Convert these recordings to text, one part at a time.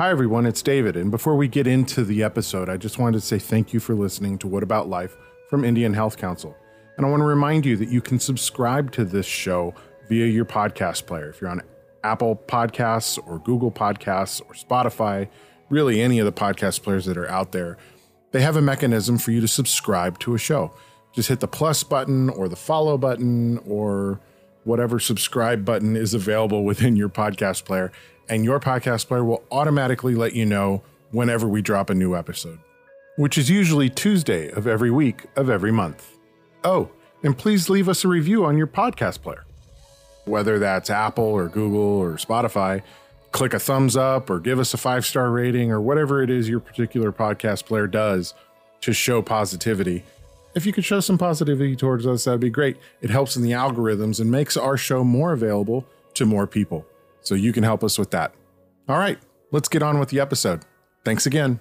Hi, everyone, it's David. And before we get into the episode, I just wanted to say thank you for listening to What About Life from Indian Health Council. And I want to remind you that you can subscribe to this show via your podcast player. If you're on Apple Podcasts or Google Podcasts or Spotify, really any of the podcast players that are out there, they have a mechanism for you to subscribe to a show. Just hit the plus button or the follow button or whatever subscribe button is available within your podcast player, and your podcast player will automatically let you know whenever we drop a new episode, which is usually Tuesday of every week of every month. Oh, and please leave us a review on your podcast player. Whether that's Apple or Google or Spotify, click a thumbs up or give us a five star rating or whatever it is your particular podcast player does to show positivity. If you could show some positivity towards us, that'd be great. It helps in the algorithms and makes our show more available to more people. So you can help us with that. All right, let's get on with the episode. Thanks again.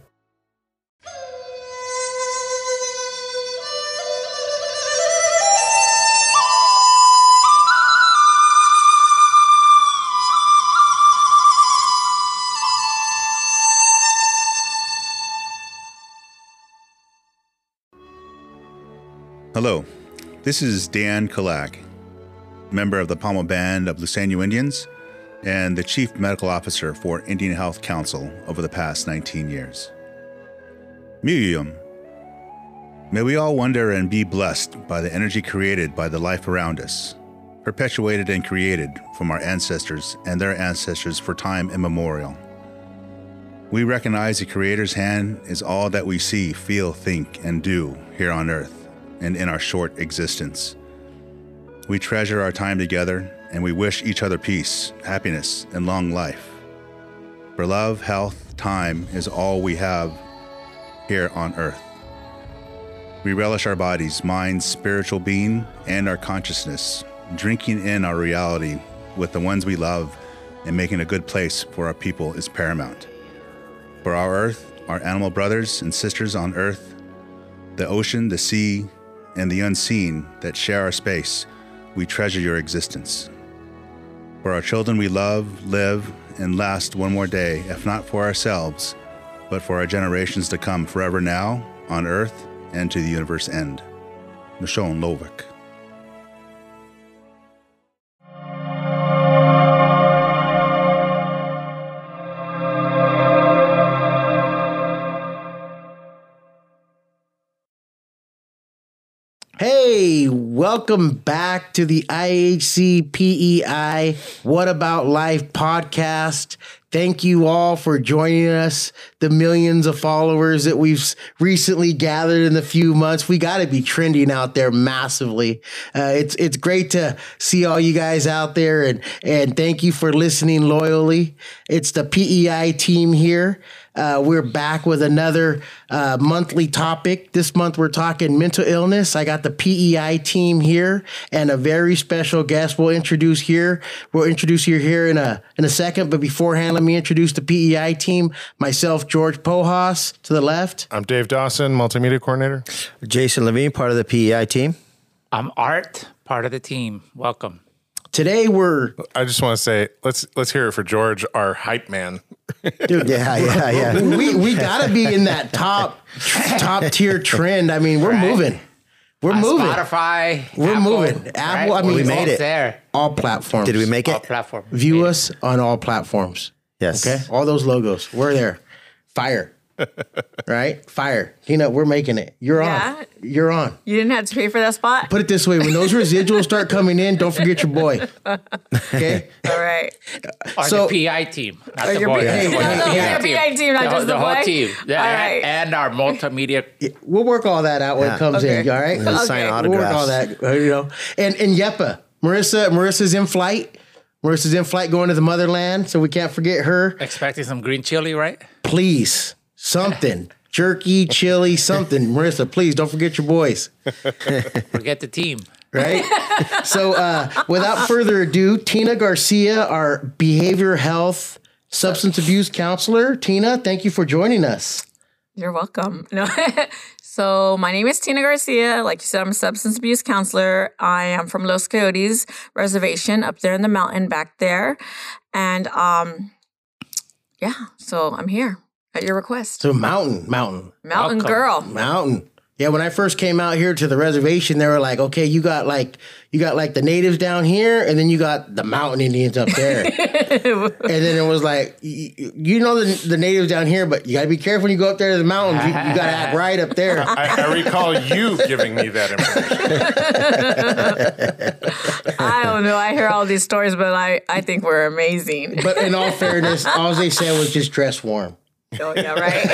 Hello, this is Dan Calac, member of the Pauma Band of Luiseño Indians and the Chief Medical Officer for Indian Health Council over the past 19 years. Muyum. May we all wonder and be blessed by the energy created by the life around us, perpetuated and created from our ancestors and their ancestors for time immemorial. We recognize the Creator's hand is all that we see, feel, think, and do here on earth and in our short existence. We treasure our time together and we wish each other peace, happiness, and long life. For love, health, time is all we have here on earth. We relish our bodies, minds, spiritual being, and our consciousness, drinking in our reality with the ones we love and making a good place for our people is paramount. For our earth, our animal brothers and sisters on earth, the ocean, the sea, and the unseen that share our space, we treasure your existence. For our children we love, live, and last one more day, if not for ourselves, but for our generations to come forever now, on earth, and to the universe end. Michonne Lovick. Welcome back to the IHC PEI What About Life podcast. Thank you all for joining us, the millions of followers that we've recently gathered in the few months. We got to be trending out there massively. Uh, it's it's great to see all you guys out there, and and thank you for listening loyally. It's the PEI team here. Uh, we're back with another uh, monthly topic. This month we're talking mental illness. I got the PEI team here and a very special guest we'll introduce here. We'll introduce you here in a in a second, but beforehand, let me introduce the PEI team. Myself, George Pojas, to the left. I'm Dave Dawson, multimedia coordinator. Jason Levine, part of the PEI team. I'm Art, part of the team. Welcome. Today we're I just want to say let's let's hear it for George, our hype man. dude. Yeah, yeah, yeah. we we gotta be in that top top tier trend. I mean, we're Right. moving. We're On moving. Spotify. We're Apple, moving. Apple, I mean, We made it. there. All platforms. Did we make it? All platforms. View us on all platforms. Yes. Okay, all those logos. We're there. Fire. Right? Fire. Tina, we're making it. You're Yeah. on. You're on. You didn't have to pay for that spot? Put it this way: when those residuals start coming in, don't forget your boy. Okay. All right. Or So- the PI team, not Oh, the your boys. P- hey, Or the hey, PI yeah. PI team, not the, just the whole boy. team. Yeah, All and, our multimedia. We'll work all that out when it comes Okay. in. All right. We'll sign Okay. We'll work all that. You know. And and Yepa, Marissa, Marissa's in flight. Marissa's in flight going to the motherland, so we can't forget her. Expecting some green chili, right? Please, something. Jerky, chili, something. Marissa, please don't forget your boys. Forget the team. right? so, uh, without further ado, Tina Garcia, our behavior health substance abuse counselor. Tina, thank you for joining us. You're welcome. No. so my name is Tina Garcia. Like you said, I'm a substance abuse counselor. I am from Los Coyotes Reservation up there in the mountain back there. And um yeah, so I'm here at your request. So mountain, mountain, Mountain Welcome. girl. mountain. Yeah, when I first came out here to the reservation, they were like, "Okay, you got like you got like the natives down here, and then you got the mountain Indians up there." and then it was like, y- y- "You know the, the natives down here, but you got to be careful when you go up there to the mountains. You, you got to act right up there." I, I recall you giving me that information. I don't know. I hear all these stories, but I, I think we're amazing. But in all fairness, all they said was just dress warm. Oh, yeah, right.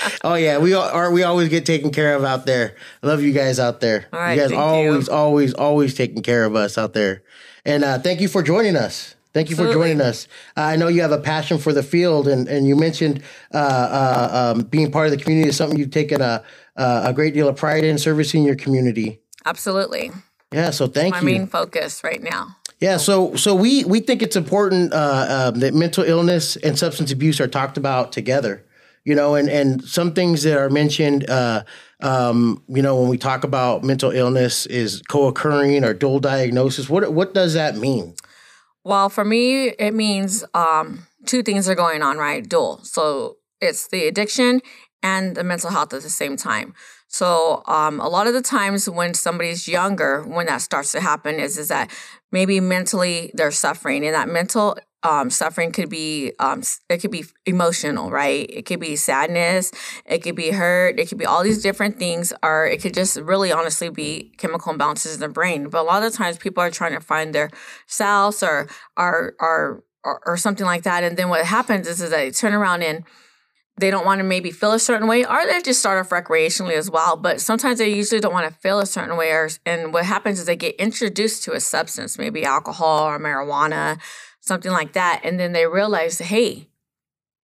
Oh yeah, we all, are. We always get taken care of out there. I love you guys out there. All right, you guys always, you. always, always taking care of us out there. And uh, thank you for joining us. Thank you for joining us. Uh, I know you have a passion for the field, and, and you mentioned uh, uh, um, being part of the community is something you've taken a a a great deal of pride in servicing your community. Absolutely. Yeah, so thank My you. My main focus right now. Yeah, so so we we think it's important uh, um, that mental illness and substance abuse are talked about together. You know, and and some things that are mentioned. Uh, um, you know, when we talk about mental illness, is co-occurring or dual diagnosis. What what does that mean? Well, for me, it means um, two things are going on, right? Dual. So it's the addiction and the mental health at the same time. So um, a lot of the times when somebody's younger, when that starts to happen, is is that maybe mentally they're suffering, and that mental um, suffering could be um, it could be emotional, right? It could be sadness, it could be hurt, it could be all these different things, or it could just really honestly be chemical imbalances in the brain. But a lot of times people are trying to find their selves or or or or, or something like that, and then what happens is, is that they turn around and they don't want to maybe feel a certain way, or they just start off recreationally as well. But sometimes they usually don't want to feel a certain way, or, and what happens is they get introduced to a substance, maybe alcohol or marijuana, something like that, and then they realize, hey,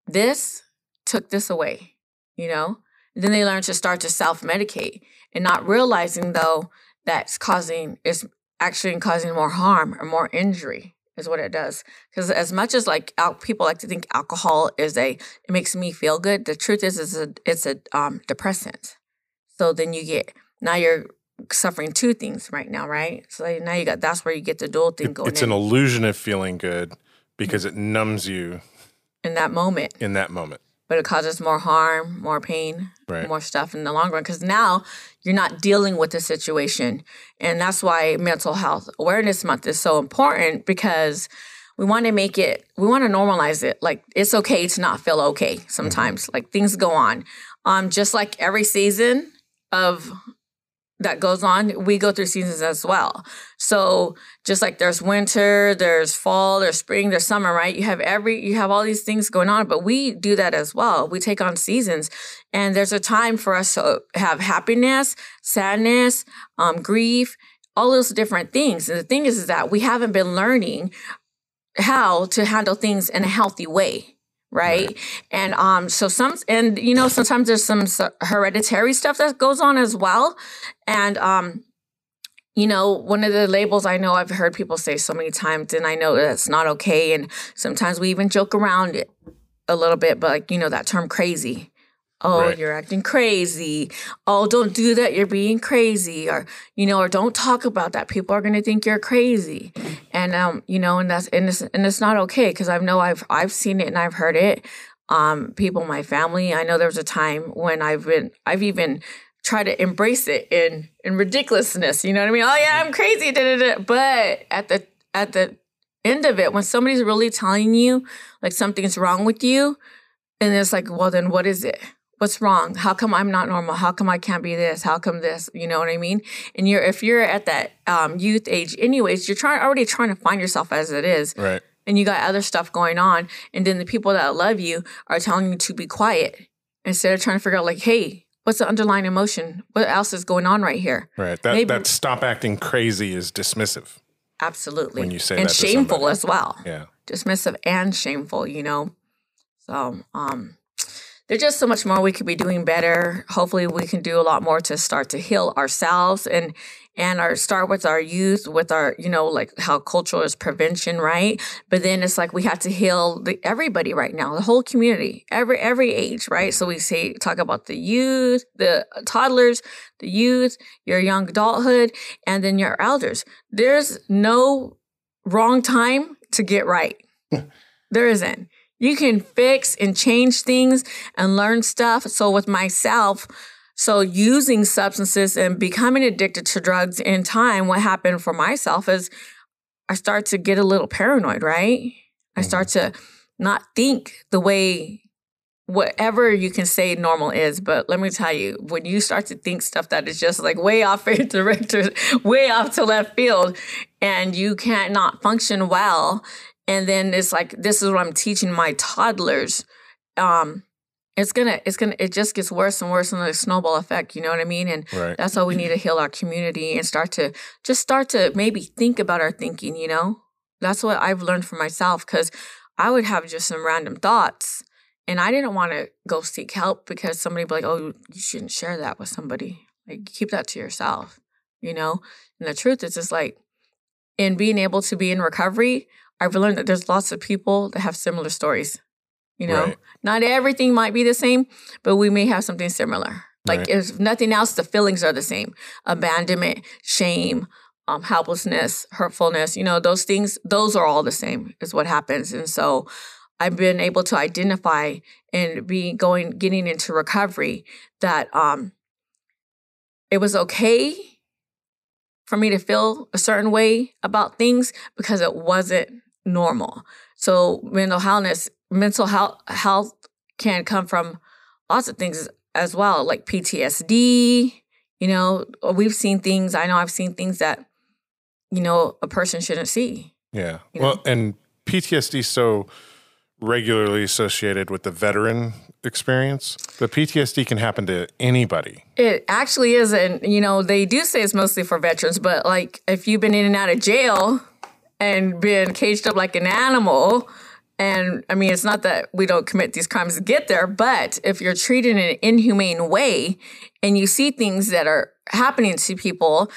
this took this away, you know. And then they learn to start to self medicate, and not realizing though that's causing is actually causing more harm or more injury is what it does. Because as much as like al- people like to think alcohol is a it makes me feel good, the truth is is a, it's a um, depressant. So then you get now you're suffering two things right now, right? So now you got that's where you get the dual thing going It's in, an illusion of feeling good because it numbs you in that moment. in that moment. But it causes more harm, more pain, Right. more stuff in the long run. Because now you're not dealing with the situation, and that's why Mental Health Awareness Month is so important because we want to make it, we want to normalize it. Like it's okay to not feel okay sometimes. Like things go on. Um, just like every season of that goes on, we go through seasons as well. So just like there's winter, there's fall, there's spring, there's summer, right? You have every you have all these things going on, but we do that as well. We take on seasons. And there's a time for us to have happiness, sadness, um, grief, all those different things. And the thing is, is that we haven't been learning how to handle things in a healthy way right. And um so some and you know sometimes there's some hereditary stuff that goes on as well. And um you know one of the labels i know i've heard people say so many times and i know that's not okay. And sometimes we even joke around it a little bit but like you know that term crazy oh Right. you're acting crazy. Oh don't do that. You're being crazy. Or you know or don't talk about that. People are going to think you're crazy. And um you know and that's and it's and it's not okay because i know i've i've seen it and i've heard it um people in my family. I know there was a time when i've been i've even tried to embrace it in in ridiculousness. You know what i mean? Oh yeah i'm crazy. Da, da, da. but at the at the end of it when somebody's really telling you like something's wrong with you and it's like well then what is it what's wrong? How come i'm not normal? How come i can't be this? How come this? You know what i mean? And you're if you're at that um, youth age anyways you're trying already trying to find yourself as it is. Right. and you got other stuff going on and then the people that love you are telling you to be quiet instead of trying to figure out like hey what's the underlying emotion? What else is going on right here? Right. That Maybe- that stop acting crazy is dismissive. absolutely. When you say and that shameful as well. Yeah. dismissive and shameful, you know. So, um there's just so much more we could be doing better. Hopefully we can do a lot more to start to heal ourselves and and our start with our youth, with our, you know, like how cultural is prevention, right? But then it's like we have to heal the, everybody right now, the whole community, every every age, right? So we say talk about the youth, the toddlers, the youth, your young adulthood, and then your elders. There's no wrong time to get right. There isn't. You can fix and change things and learn stuff. So with myself, so using substances and becoming addicted to drugs in time, what happened for myself is I start to get a little paranoid, right? I mm-hmm. start to not think the way whatever you can say normal is, but let me tell you, when you start to think stuff that is just like way off your director, way off to left field, and you can't not function well, and then it's like this is what I'm teaching my toddlers. Um, it's gonna, it's gonna, it just gets worse and worse, and the snowball effect. You know what I mean? And Right. that's why we need to heal our community and start to just start to maybe think about our thinking. You know, that's what I've learned for myself because I would have just some random thoughts and I didn't want to go seek help because somebody would be like, oh, you shouldn't share that with somebody. Like, keep that to yourself, you know? And the truth is just like, in being able to be in recovery, I've learned that there's lots of people that have similar stories. You know, Right. not everything might be the same, but we may have something similar. Like, Right. if nothing else, the feelings are the same abandonment, shame, um, helplessness, hurtfulness, you know, those things, those are all the same, is what happens. And so I've been able to identify and be going, getting into recovery that um, it was okay for me to feel a certain way about things because it wasn't normal. So mental healthness, mental health, health can come from lots of things as well, like PTSD. You know, we've seen things. I know I've seen things that you know a person shouldn't see. Yeah. Well, know? and PTSD is so regularly associated with the veteran experience. The PTSD can happen to anybody. It actually is, and you know they do say it's mostly for veterans, but like if you've been in and out of jail and been caged up like an animal, and I mean it's not that we don't commit these crimes to get there, but if you're treated in an inhumane way and you see things that are happening to people,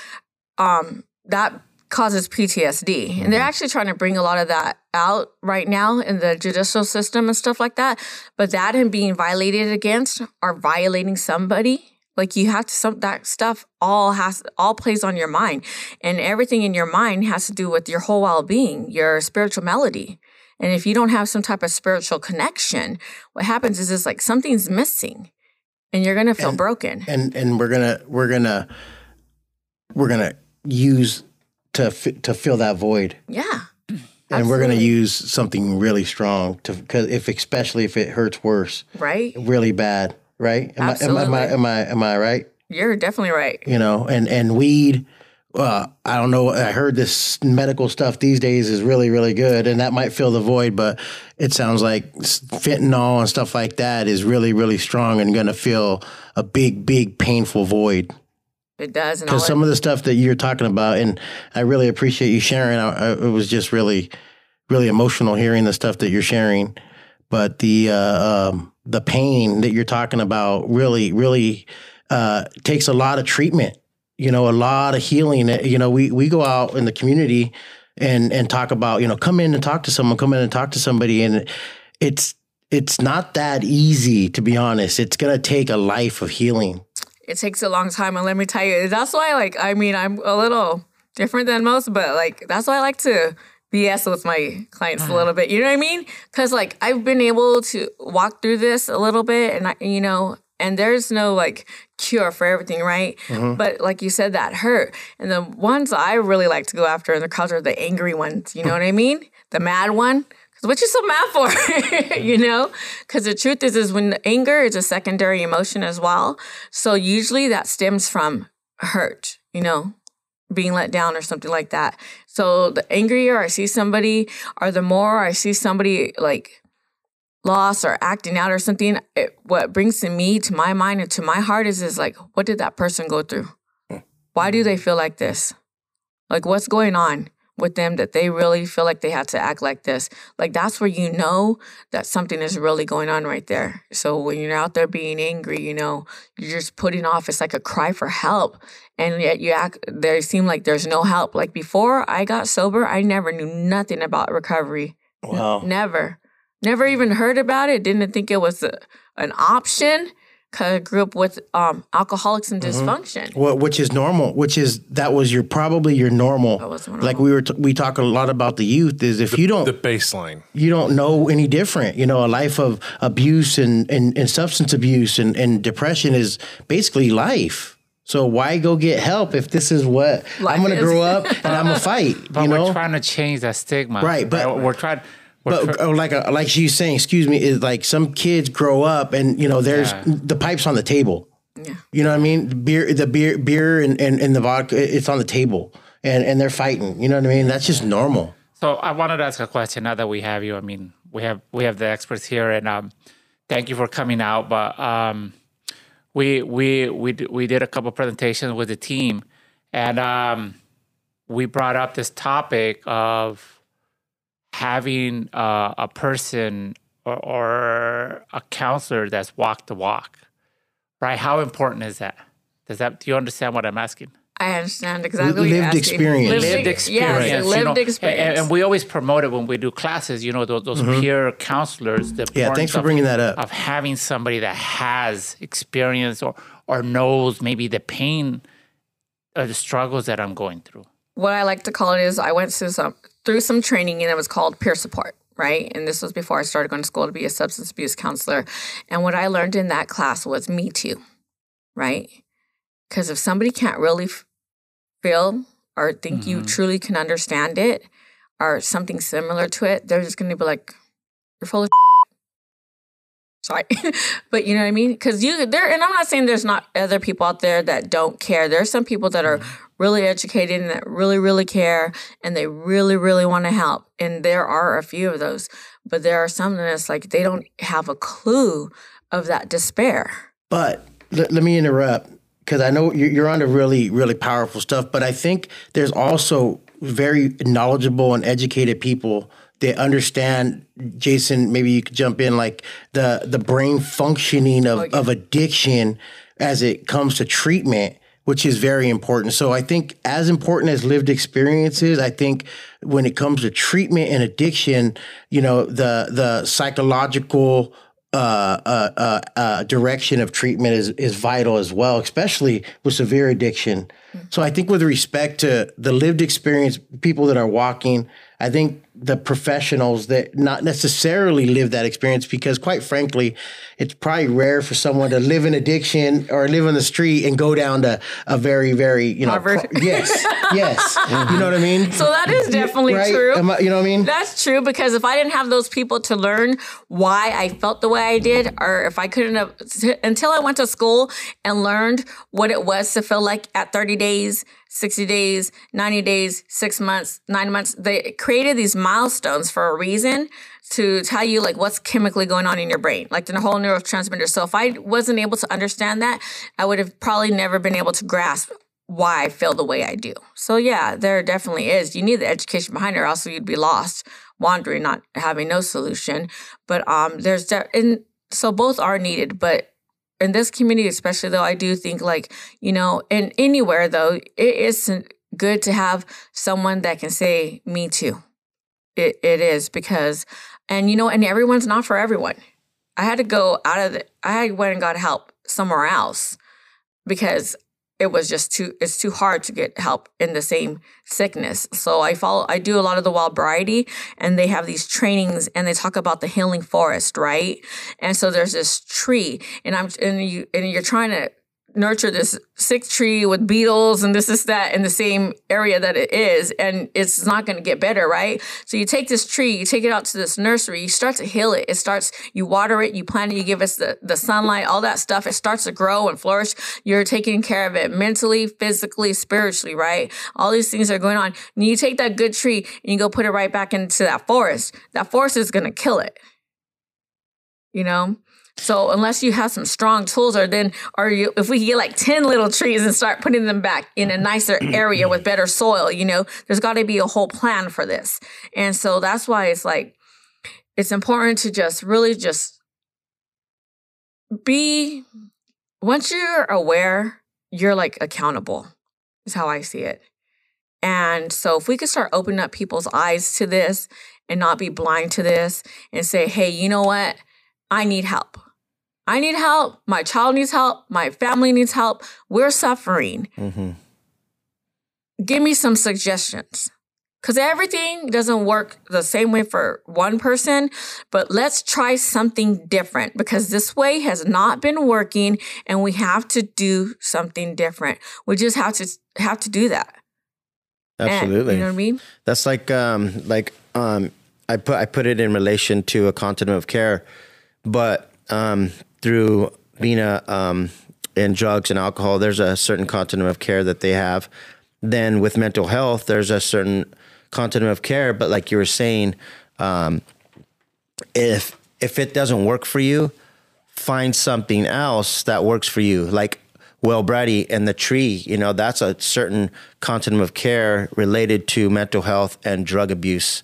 um, that causes PTSD, and they're actually trying to bring a lot of that out right now in the judicial system and stuff like that. But that and being violated against or violating somebody like you have to some that stuff all has all plays on your mind. And everything in your mind has to do with your whole well-being your spiritual melody. And if you don't have some type of spiritual connection what happens is it's like something's missing and you're gonna feel broken. and and we're gonna we're gonna we're gonna use to to fill that void. Yeah. And we're going to use something really strong to because if especially if it hurts worse right. really bad right am I, am, I, am I am I am I right you're definitely right you know and and weed uh, I don't know. I heard this medical stuff these days is really, really good, and that might fill the void. But it sounds like fentanyl and stuff like that is really, really strong and going to fill a big, big, painful void. it does Because some it, of the stuff that you're talking about, and I really appreciate you sharing. I, I, it was just really, really emotional hearing the stuff that you're sharing. But the uh, um, the pain that you're talking about really, really uh, takes a lot of treatment. You know, a lot of healing. You know, we we go out in the community and and talk about you know come in and talk to someone, come in and talk to somebody, and it's it's not that easy to be honest. It's gonna take a life of healing. it takes a long time and let me tell you that's why like i mean i'm a little different than most but like that's why i like to bs with my clients a uh-huh. little bit you know what i mean? Because like i've been able to walk through this a little bit and I, you know and there's no like cure for everything right? Mm-hmm. But like you said that hurt. And the ones i really like to go after in the culture are the angry ones you know what i mean? The mad one. Cause what you so mad for? You know? Because the truth is is when anger is a secondary emotion as well. So usually that stems from hurt you know being let down or something like that so the angrier i see somebody or the more i see somebody like lost or acting out or something it, what brings to me to my mind and to my heart is is like what did that person go through? Hmm. Why do they hmm. feel like this? Like what's going on with them that they really feel like they had to act like this. Like that's where you know that something is really going on right there. So when you're out there being angry you know you're just putting off it's like a cry for help. And yet you act there seem like there's no help. Like before i got sober i never knew nothing about recovery. Wow. never. Never even heard about it. Didn't think it was a, an option grew up with um, alcoholics and Mm-hmm. dysfunction. Well, which is normal. Which is that was your probably your normal. was normal. Like we were, t- we talk a lot about the youth. Is if you don't The baseline. you don't know any different. You know, a life of abuse and, and, and substance abuse and, and depression is basically life. So why go get help if this is what Life I'm going to grow up and I'm gonna fight? But you know, we're trying to change that stigma. Right, but- we're trying. We're but try- uh, like a, like she's saying, excuse me, is like some kids grow up and you know there's Yeah. the pipes on the table. Yeah. You know what I mean? The beer, the beer, beer, and, and, and the vodka, it's on the table, and and they're fighting. You know what I mean? That's just normal. So I wanted to ask a question now that we have you. I mean, we have we have the experts here, and um, thank you for coming out. But um, we we we d- we did a couple presentations with the team, and um, we brought up this topic of having uh, a person or, or a counselor that's walked the walk, right? How important is that? Does that do you understand what I'm asking? I understand exactly what you're Lived experience. lived Yeah, experience. you lived know, experience. And, and we always promote it when we do classes. You know, those, those peer counselors. The Yeah, thanks for of- bringing that up. Of having somebody that has experience or or knows maybe the pain or the struggles that I'm going through. what I like to call it is I went through some through some training and it was called peer support, right? And this was before I started going to school to be a substance abuse counselor. And what I learned in that class was me too, right? Because if somebody can't really f- feel or think you mm-hmm. truly can understand it or something similar to it, they're just going to be like, "You're full of." Sorry, but you know what I mean? Because you there, and I'm not saying there's not other people out there that don't care. There's some people that are mm-hmm. really educated and that really, really care, and they really, really want to help. And there are a few of those, but there are some that's like they don't have a clue of that despair. But let, let me interrupt because I know you're, you're onto really, really powerful stuff. But I think there's also very knowledgeable and educated people that understand. Jason, maybe you could jump in, like the the brain functioning of, of addiction as it comes to treatment. Which is very important. So I think, as important as lived experiences, I think when it comes to treatment and addiction, you know, the the psychological uh, uh, uh, uh, direction of treatment is is vital as well, especially with severe addiction. So I think with respect to the lived experience, people that are walking, I think the professionals that not necessarily live that experience because quite frankly, it's probably rare for someone to live in addiction or live on the street and go down to a very, very, you know, pro- yes, yes. You know what I mean? So that is definitely right? true. I- you know what I mean? That's true because if I didn't have those people to learn why I felt the way I did, or if I couldn't have, until I went to school and learned what it was to feel like at 30 days, 60 days, 90 days, six months, nine months, they created these milestones for a reason to tell you like what's chemically going on in your brain, like the whole neurotransmitter. So if I wasn't able to understand that, I would have probably never been able to grasp why I feel the way I do. So yeah, there definitely is. You need the education behind it, or else you'd be lost, wandering, not having no solution. But um, there's de- and so both are needed. But in this community, especially though, I do think like you know, in anywhere though, it is good to have someone that can say me too. It it is because, and you know, and everyone's not for everyone. I had to go out of the. I went and got help somewhere else because it was just too it's too hard to get help in the same sickness. So i follow i do a lot of the Wellbriety and they have these trainings and they talk about the healing forest right? And so there's this tree and i'm and you and you're trying to nurture this sick tree with beetles and this is that in the same area that it is and it's not going to get better right? So you take this tree you take it out to this nursery you start to heal it. It starts you water it you plant it you give us the, the sunlight all that stuff. It starts to grow and flourish. You're taking care of it mentally physically spiritually right? All these things are going on. And you take that good tree and you go put it right back into that forest. That forest is going to kill it. You know so unless you have some strong tools, or then, or you, if we get like ten little trees and start putting them back in a nicer area with better soil, you know, there's got to be a whole plan for this. And so that's why it's like it's important to just really just be. Once you're aware, you're like accountable. Is how I see it. And so if we could start opening up people's eyes to this and not be blind to this and say, hey, you know what? I need help. I need help. My child needs help. My family needs help. We're suffering. Mhm. Give me some suggestions. Because everything doesn't work the same way for one person, but let's try something different because this way has not been working and we have to do something different. We just have to have to do that. And- Absolutely. you know what I mean? That's like um like um I put I put it in relation to a continuum of care, but um through being a um in drugs and alcohol, there's a certain continuum of care that they have. Then with mental health, there's a certain continuum of care. But like you were saying, um, if if it doesn't work for you, find something else that works for you. Like Wellbriety and the tree, you know, that's a certain continuum of care related to mental health and drug abuse.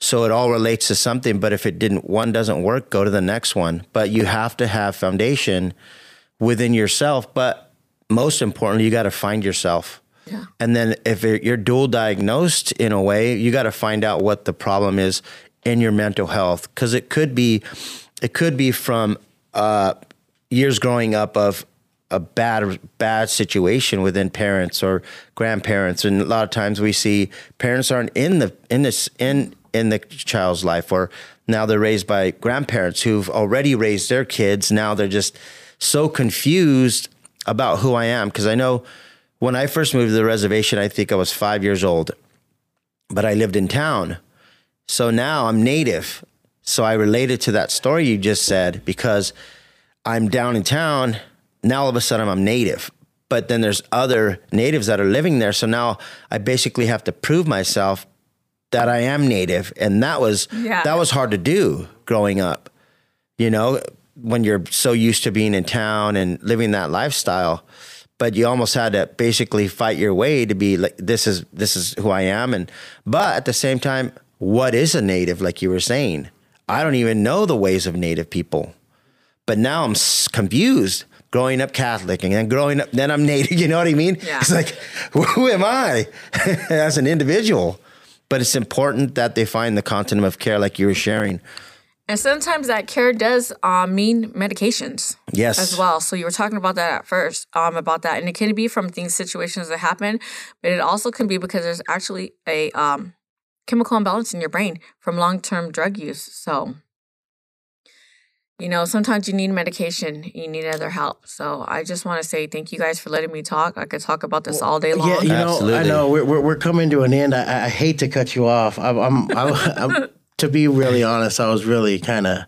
So it all relates to something, but if it didn't one doesn't work, go to the next one. But you have to have foundation within yourself, but most importantly, you got to find yourself. Yeah. And then if you're dual diagnosed in a way, you got to find out what the problem is in your mental health because it could be it could be from uh, years growing up of a bad bad situation within parents or grandparents and a lot of times we see parents aren't in the in this in in the child's life or now they're raised by grandparents who've already raised their kids now they're just so confused about who I am because I know when I first moved to the reservation I think I was 5 years old but I lived in town so now I'm native so I related to that story you just said because I'm down in town. Now all of a sudden I'm native. But then there's other natives that are living there. So now I basically have to prove myself that I am native. And that was Yeah. that was hard to do growing up. You know, when you're so used to being in town and living that lifestyle. But you almost had to basically fight your way to be like this is this is who I am. And but at the same time, what is a native, like you were saying? I don't even know the ways of native people but now I'm s- confused growing up Catholic and then growing up, then I'm native. You know what I mean? Yeah. It's like, who am I as an individual? But it's important that they find the continuum of care, like you were sharing. And sometimes that care does uh, mean medications Yes. as well. So you were talking about that at first, um, about that, and it can be from things, situations that happen, but it also can be because there's actually a um, chemical imbalance in your brain from long-term drug use. So, you know, sometimes you need medication, you need other help. So I just want to say thank you guys for letting me talk. I could talk about this all day long. Yeah, you know, I know we're, we're, we're coming to an end. I, I hate to cut you off. I'm, I'm, I'm, I'm to be really honest, I was really kind of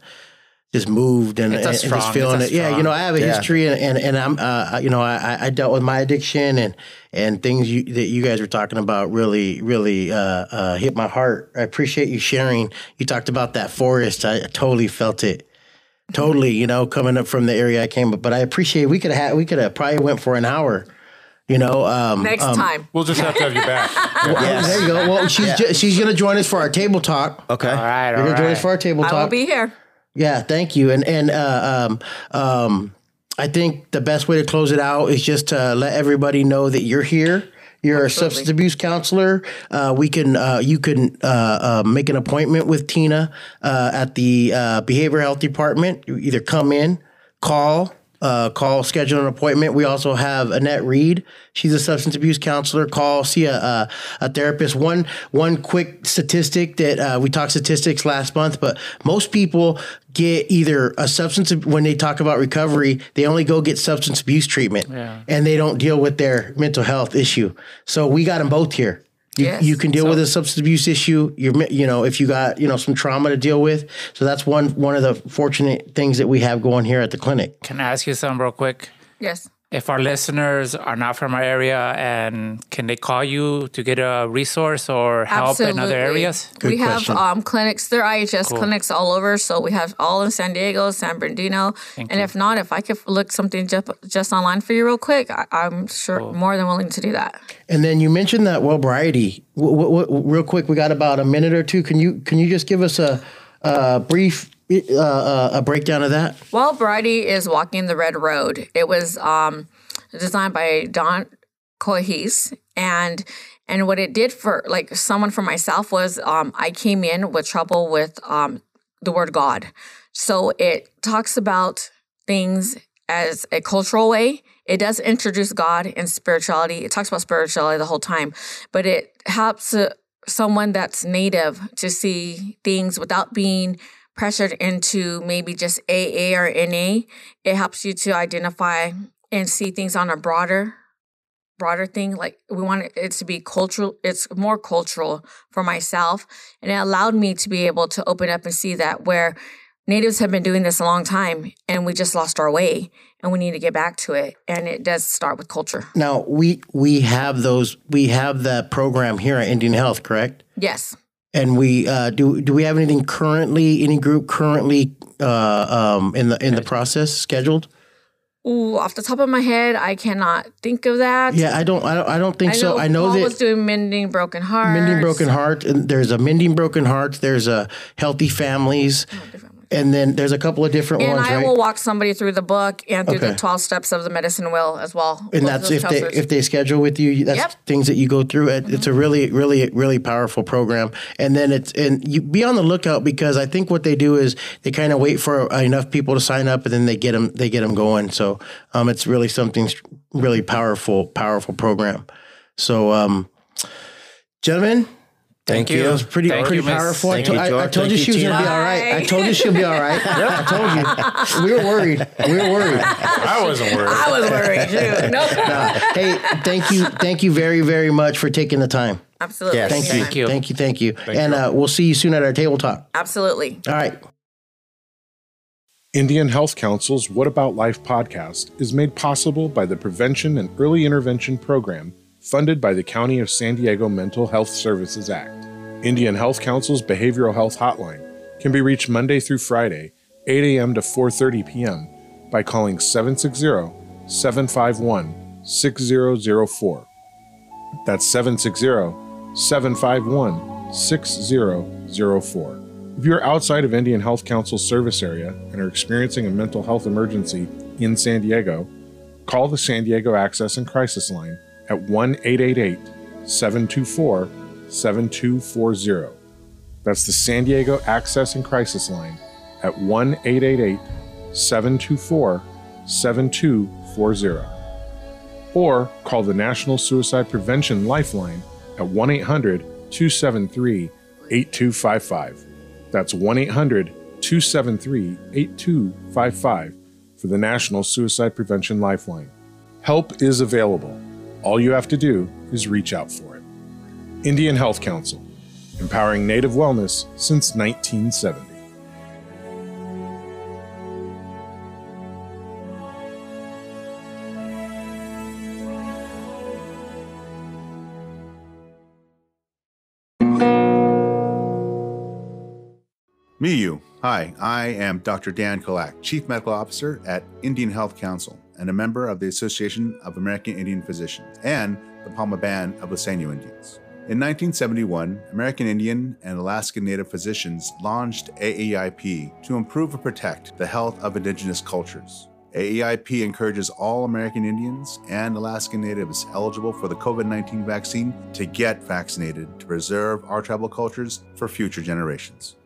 just moved and, It's a and strong- just feeling it's it. Yeah, you know, I have a Yeah. history and, and, and I'm, uh, you know, I, I dealt with my addiction and, and things you, that you guys were talking about really, really uh, uh, hit my heart. I appreciate you sharing. You talked about that forest. I totally felt it. Totally, you know, coming up from the area I came, but but I appreciate we could have we could have probably went for an hour, you know. Um, Next time. We'll just have to have you back. Yes. There you go. Well, she's ju- she's gonna join us for our table talk. Okay. All right, You're all gonna join us for our table I talk. will be here. yeah, thank you. And and uh, um, um, I think the best way to close it out is just to let everybody know that you're here. You're a substance abuse counselor. Uh, we can uh, you can uh, uh, make an appointment with Tina uh, at the uh, behavioral health department. You either come in, call. Uh, call, schedule an appointment. We also have Annette Reed. She's a substance abuse counselor. Call, see a, a, a therapist. One one quick statistic that uh, we talked statistics last month, but most people get either a substance when they talk about recovery, they only go get substance abuse treatment, Yeah. and they don't deal with their mental health issue. So we got them both here. You, Yes. you can deal with a substance abuse issue. You're, you know, if you got, you know, some trauma to deal with. So that's one one of the fortunate things that we have going here at the clinic. Can I ask you something real quick? Yes. If our listeners are not from our area, and can they call you to get a resource or help in other areas? we have um, clinics. they're IHS clinics all over. So we have all in San Diego, San Bernardino. and if not, if I could look something just, just online for you real quick, I, I'm sure more than willing to do that. And then you mentioned that Wellbriety. W- w- real quick, we got about a minute or two. Can you can you just give us a, a brief uh, uh, a breakdown of that? Wellbriety is Walking the Red Road. It was um, designed by Don Coyhis, and and what it did for like someone for myself was um, I came in with trouble with um, the word God. So it talks about things as a cultural way. It does introduce God and spirituality. It talks about spirituality the whole time, but it helps uh, someone that's native to see things without being pressured into maybe just AA or NA. It helps you to identify and see things on a broader broader thing like we want it to be cultural it's more cultural for myself and it allowed me to be able to open up and see that where natives have been doing this a long time and we just lost our way and we need to get back to it and it does start with culture Now we we have those we have that program here at Indian Health, correct? yes And we uh, do do we have anything currently any group currently uh, um, in the in the process scheduled? Ooh, off the top of my head i cannot think of that Yeah, I don't I don't, I don't think I know, so. I know Paul that was doing mending broken hearts Mending Broken Heart. And there's a Mending Broken Hearts. There's a Healthy Families, and then there's a couple of different and ones, And I right? will walk somebody through the book and through Okay. the 12 steps of the medicine wheel as well. and that's if they if they schedule with you. That's Yep. things that you go through. It, It's a really really really powerful program. And then it's and you be on the lookout because I think what they do is they kind of wait for enough people to sign up and then they get them they get them going. So um, it's really something really powerful powerful program. So um, gentlemen. Thank That you. It was pretty Thank pretty you, Miss. powerful. I, to- you, I- I George. told you Thank she was gonna be all right. I told you she'll be all right. I told you. We were worried. We were worried. I wasn't worried. I was worried too. No, hey, thank you, thank you very, very much for taking the time. absolutely. Yes. Thank you, Thank you. thank you, thank you, and uh, we'll see you soon at our tabletop. Absolutely. All right. Indian Health Council's What About Life podcast is made possible by the Prevention and Early Intervention Program funded by the County of San Diego Mental Health Services Act. Indian Health Council's behavioral health hotline can be reached Monday through Friday, 8 a.m. to 4:30 p.m. by calling 760-751-6004. That's 760-751-6004. If you are outside of Indian Health Council's service area and are experiencing a mental health emergency in San Diego, call the San Diego Access and Crisis Line at 1 888 724 7240. That's the San Diego Access and Crisis Line at 1 888 724 7240. Or call the National Suicide Prevention Lifeline at 1 800 273 8255. That's 1 800 273 8255 for the National Suicide Prevention Lifeline. Help is available. All you have to do is reach out for it. Indian Health Council, empowering Native wellness since 1970. Miyu. Hi, I am Dr. Dan Calac, Chief Medical Officer at Indian Health Council and a member of the Association of American Indian Physicians and the Pauma Band of Luiseño Indians. In 1971, American Indian and Alaskan Native physicians launched AAIP to improve and protect the health of indigenous cultures. AAIP encourages all American Indians and Alaskan Natives eligible for the COVID 19 vaccine to get vaccinated to preserve our tribal cultures for future generations.